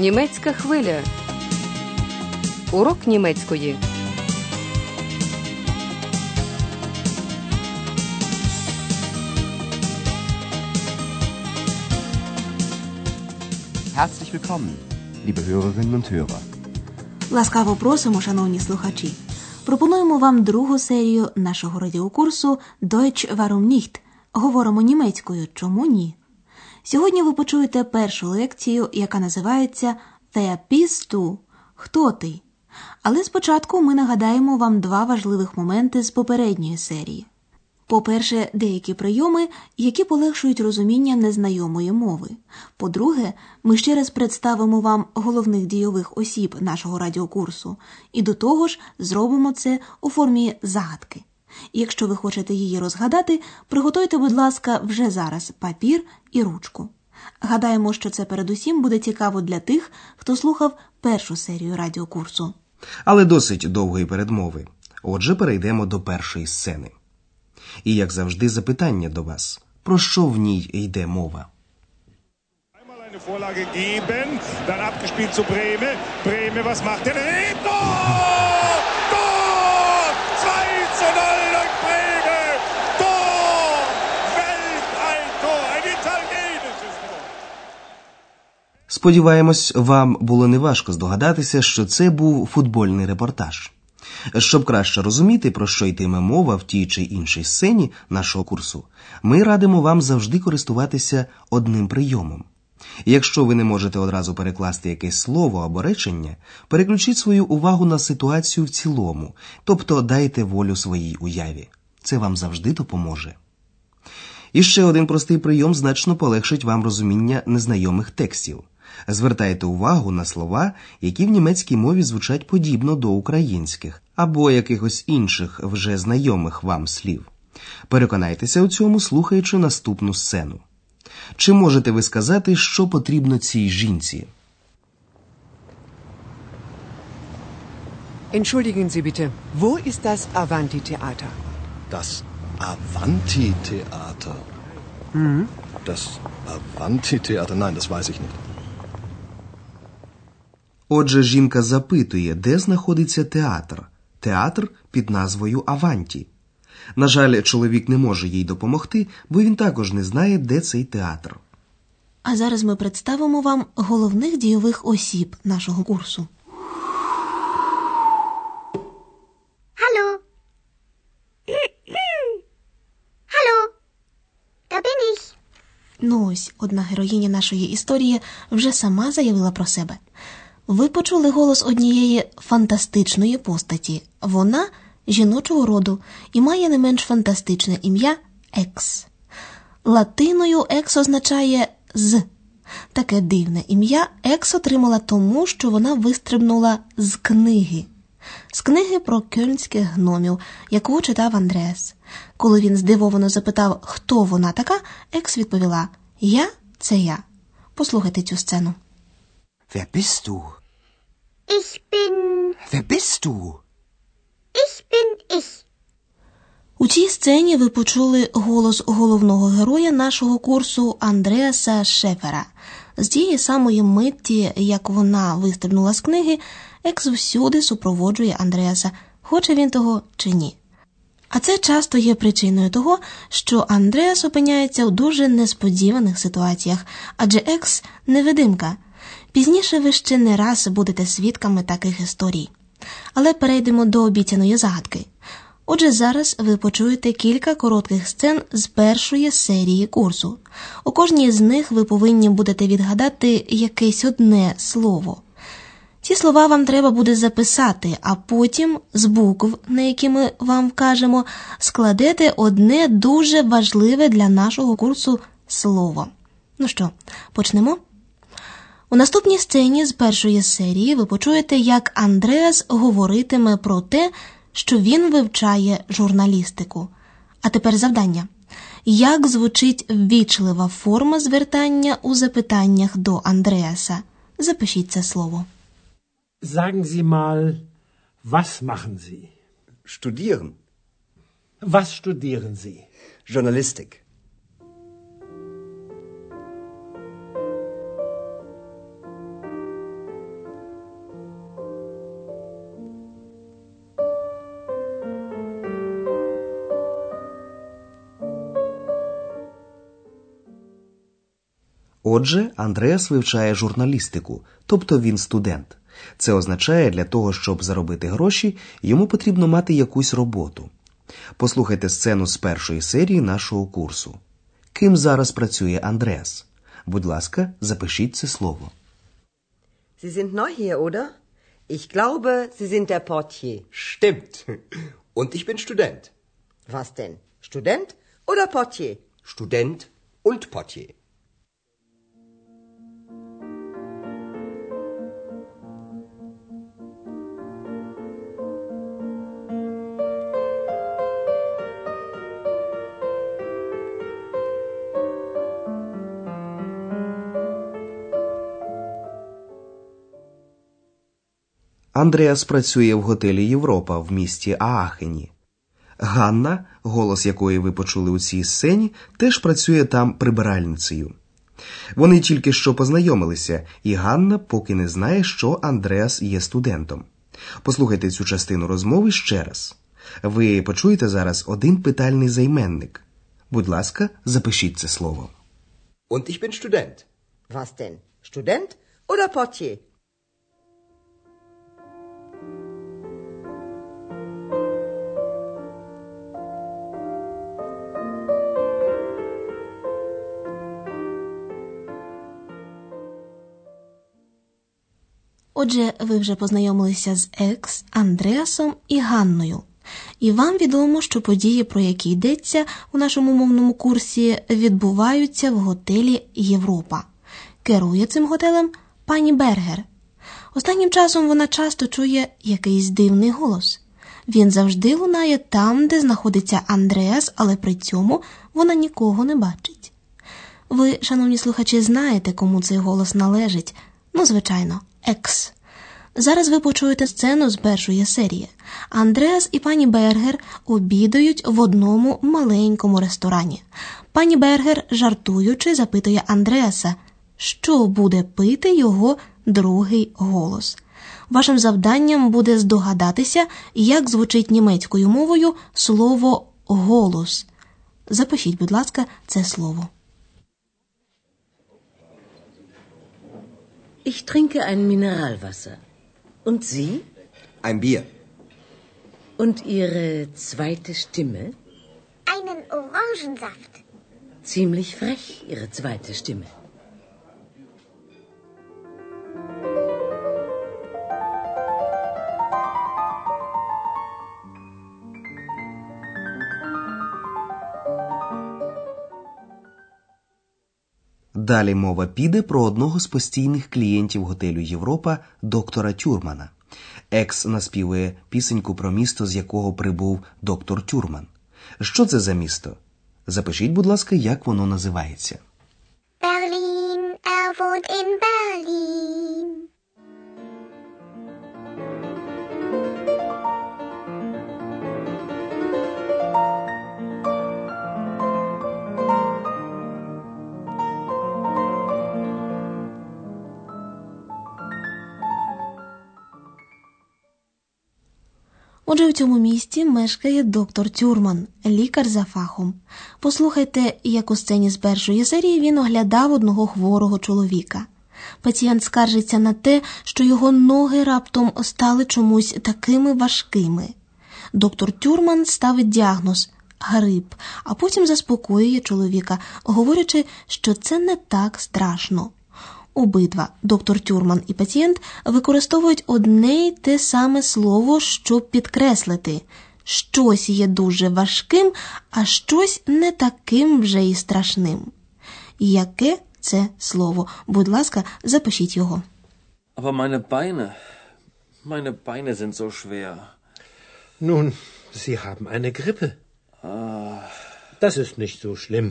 Німецька хвиля. Урок німецької. Herzlich willkommen, liebe Hörerinnen und Hörer. Ласкаво просимо, шановні слухачі. Пропонуємо вам другу серію нашого радіокурсу Deutsch warum nicht? Говоримо німецькою. Чому ні? Сьогодні ви почуєте першу лекцію, яка називається du? Хто ти? Але спочатку ми нагадаємо вам два важливих моменти з попередньої серії. По-перше, деякі прийоми, які полегшують розуміння незнайомої мови. По-друге, ми ще раз представимо вам головних дійових осіб нашого радіокурсу, і до того ж зробимо це у формі загадки. Якщо ви хочете її розгадати, приготуйте, будь ласка, вже зараз папір і ручку. Гадаємо, що це передусім буде цікаво для тих, хто слухав першу серію радіокурсу. але досить довгої передмови. Отже, перейдемо до першої сцени. І, як завжди, запитання до вас: про що в ній йде мова? Vorlage geben, dann abgespielt zu Breme. Breme, was macht Tor! Tor! 2 zu 0 durch Breme! Tor! Weltalltor! Ein italienisches Tor! Сподіваємось, вам було неважко здогадатися, що це був футбольний репортаж. Щоб краще розуміти, про що йтиме мова в тій чи іншій сцені нашого курсу, ми радимо вам завжди користуватися одним прийомом. Якщо ви не можете одразу перекласти якесь слово або речення, переключіть свою увагу на ситуацію в цілому, тобто дайте волю своїй уяві. Це вам завжди допоможе. І ще один простий прийом значно полегшить вам розуміння незнайомих текстів. Звертайте увагу на слова, які в німецькій мові звучать подібно до українських або якихось інших вже знайомих вам слів. Переконайтеся у цьому, слухаючи наступну сцену. Чи можете ви сказати, що потрібно цій жінці? Entschuldigen Sie bitte, wo ist das Avanti-Theater? Das Avanti-Theater. Das Avanti-Theater, nein, das weiß ich nicht. Отже, жінка запитує, де знаходиться театр. Театр під назвою Аванті. На жаль, чоловік не може їй допомогти, бо він також не знає, де цей театр. А зараз ми представимо вам головних дійових осіб нашого курсу. Hallo. Hallo. Da bin ich. Ну ось одна героїня нашої історії вже сама заявила про себе. Ви почули голос однієї фантастичної постаті. Вона жіночого роду і має не менш фантастичне ім'я Екс. Латиною екс означає з. Таке дивне ім'я Екс отримала тому, що вона вистрибнула з книги. З книги про кельнських гномів, яку читав Андреас. Коли він здивовано запитав, хто вона така, Екс відповіла: Я це я. Послухайте цю сцену. Wer bist du? Ich bin. Wer bist du? Ich bin ich. У цій сцені ви почули голос головного героя нашого курсу Андреаса Шефера. З тієї самої митті, як вона вистрибнула з книги, екс всюди супроводжує Андреаса, хоче він того чи ні. А це часто є причиною того, що Андреас опиняється у дуже несподіваних ситуаціях, адже екс невидимка. Пізніше ви ще не раз будете свідками таких історій. Але перейдемо до обіцяної загадки. Отже, зараз ви почуєте кілька коротких сцен з першої серії курсу. У кожній з них ви повинні будете відгадати якесь одне слово. Ці слова вам треба буде записати, а потім з букв, на які ми вам вкажемо, складете одне дуже важливе для нашого курсу слово. Ну що, почнемо? У наступній сцені з першої серії ви почуєте, як Андреас говоритиме про те, що він вивчає журналістику. А тепер завдання. Як звучить ввічлива форма звертання у запитаннях до Андреаса? Запишіть це слово. Sagen Sie mal, was machen Sie? Studieren. Was studieren Sie? Journalistik. Отже, Андреас вивчає журналістику, тобто він студент. Це означає, для того, щоб заробити гроші, йому потрібно мати якусь роботу. Послухайте сцену з першої серії нашого курсу. Ким зараз працює Андреас? Будь ласка, запишіть це слово. Sie sind neu hier, oder? Ich glaube, Sie sind der Portier. Stimmt. Und ich bin Student. Was denn? Student oder Portier? Student und Portier. Андреас працює в готелі Європа в місті Аахені. Ганна, голос якої ви почули у цій сцені, теж працює там прибиральницею. Вони тільки що познайомилися, і Ганна поки не знає, що Андреас є студентом. Послухайте цю частину розмови ще раз. Ви почуєте зараз один питальний займенник. Будь ласка, запишіть це слово. Und ich bin Student. Was denn? Student oder Portier? Отже, ви вже познайомилися з Екс, Андреасом і Ганною. І вам відомо, що події, про які йдеться у нашому мовному курсі, відбуваються в готелі Європа. Керує цим готелем пані Бергер. Останнім часом вона часто чує якийсь дивний голос. Він завжди лунає там, де знаходиться Андреас, але при цьому вона нікого не бачить. Ви, шановні слухачі, знаєте, кому цей голос належить. Ну, звичайно, екс. Зараз ви почуєте сцену з першої серії. Андреас і пані Бергер обідають в одному маленькому ресторані. Пані Бергер, жартуючи, запитує Андреаса, що буде пити його другий голос. Вашим завданням буде здогадатися, як звучить німецькою мовою слово голос. Запишіть, будь ласка, це слово. Ich trinke ein Mineralwasser. Und Sie? Ein Bier. Und Ihre zweite Stimme? Einen Orangensaft. Ziemlich frech, Ihre zweite Stimme. Далі мова піде про одного з постійних клієнтів готелю Європа доктора Тюрмана. Екс наспівує пісеньку про місто, з якого прибув доктор Тюрман. Що це за місто? Запишіть, будь ласка, як воно називається. Отже, в цьому місті мешкає доктор Тюрман, лікар за фахом. Послухайте, як у сцені з першої серії він оглядав одного хворого чоловіка. Пацієнт скаржиться на те, що його ноги раптом стали чомусь такими важкими. Доктор Тюрман ставить діагноз грип, а потім заспокоює чоловіка, говорячи, що це не так страшно. Обидва доктор Тюрман і пацієнт використовують одне й те саме слово, щоб підкреслити щось є дуже важким, а щось не таким вже й страшним. Яке це слово? Будь ласка, запишіть його. Aber meine Beine, meine Beine sind so schwer. Nun, Sie haben eine Grippe. Das ist nicht so schlimm.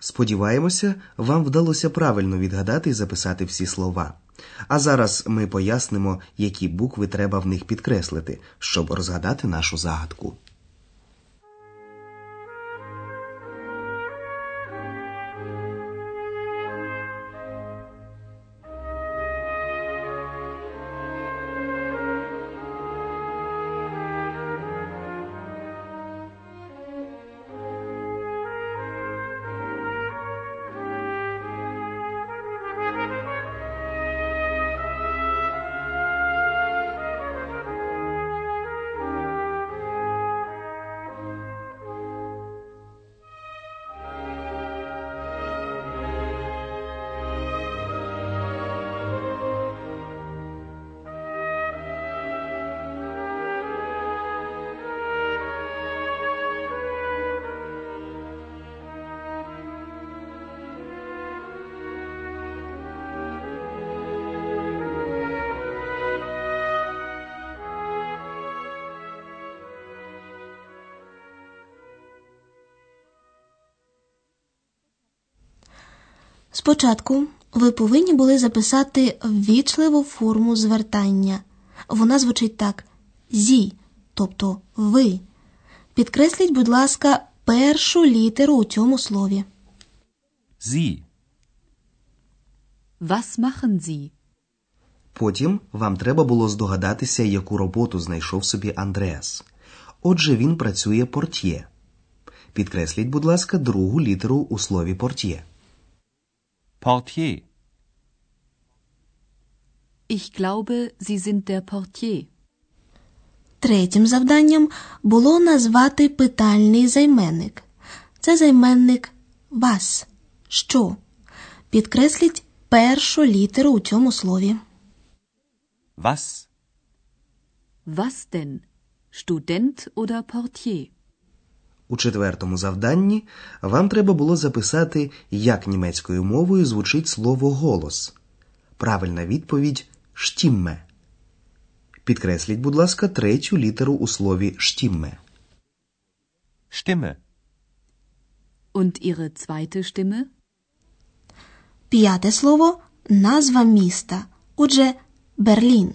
Сподіваємося, вам вдалося правильно відгадати і записати всі слова. А зараз ми пояснимо, які букви треба в них підкреслити, щоб розгадати нашу загадку. Спочатку ви повинні були записати ввічливу форму звертання. Вона звучить так: зі, тобто ви. Підкресліть, будь ласка, першу літеру у цьому слові. Sie. Was machen Sie? Потім вам треба було здогадатися, яку роботу знайшов собі Андреас. Отже, він працює портьє. Підкресліть, будь ласка, другу літеру у слові портьє. Portier. Ich glaube, Sie sind der Portier. Третім завданням було назвати питальний займенник. Це займенник вас. Що? Підкресліть першу літеру у цьому слові. Was? Was denn? Student oder Portier? У четвертому завданні вам треба було записати, як німецькою мовою звучить слово голос. Правильна відповідь штімме. Підкресліть, будь ласка, третю літеру у слові штімме. Stimme. Und Ihre zweite Stimme? П'яте слово назва міста. Отже, Берлін.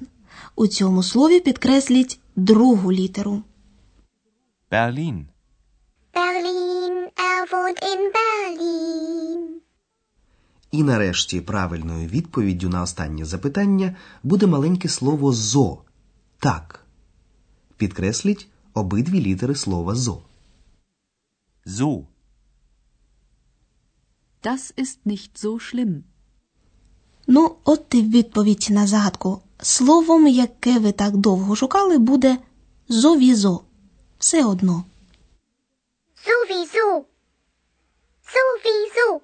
У цьому слові підкресліть другу літеру. Berlin. Wohnt in Berlin. І нарешті правильною відповіддю на останнє запитання буде маленьке слово зо. Так. Підкресліть обидві літери слова зо. So. Das ist nicht so schlimm. Ну, от і відповідь на загадку. Словом, яке ви так довго шукали, буде зовізо. Все одно. Sowieso. Sowieso.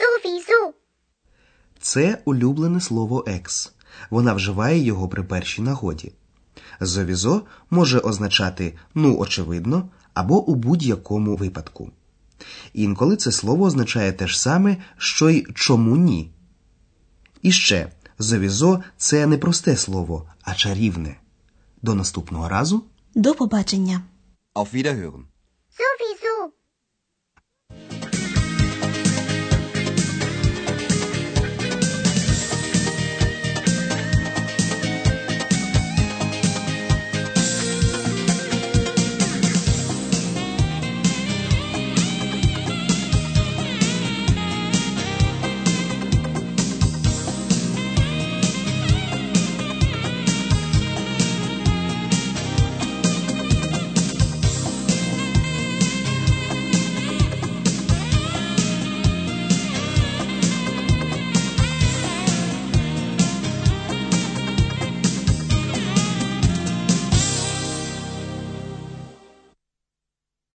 Sowieso. Це улюблене слово екс. Вона вживає його при першій нагоді. Зовізо може означати ну очевидно або у будь-якому випадку. Інколи це слово означає те ж саме, що й чому ні. І ще зовізо це не просте слово, а чарівне. До наступного разу. До побачення. Auf Wiederhören.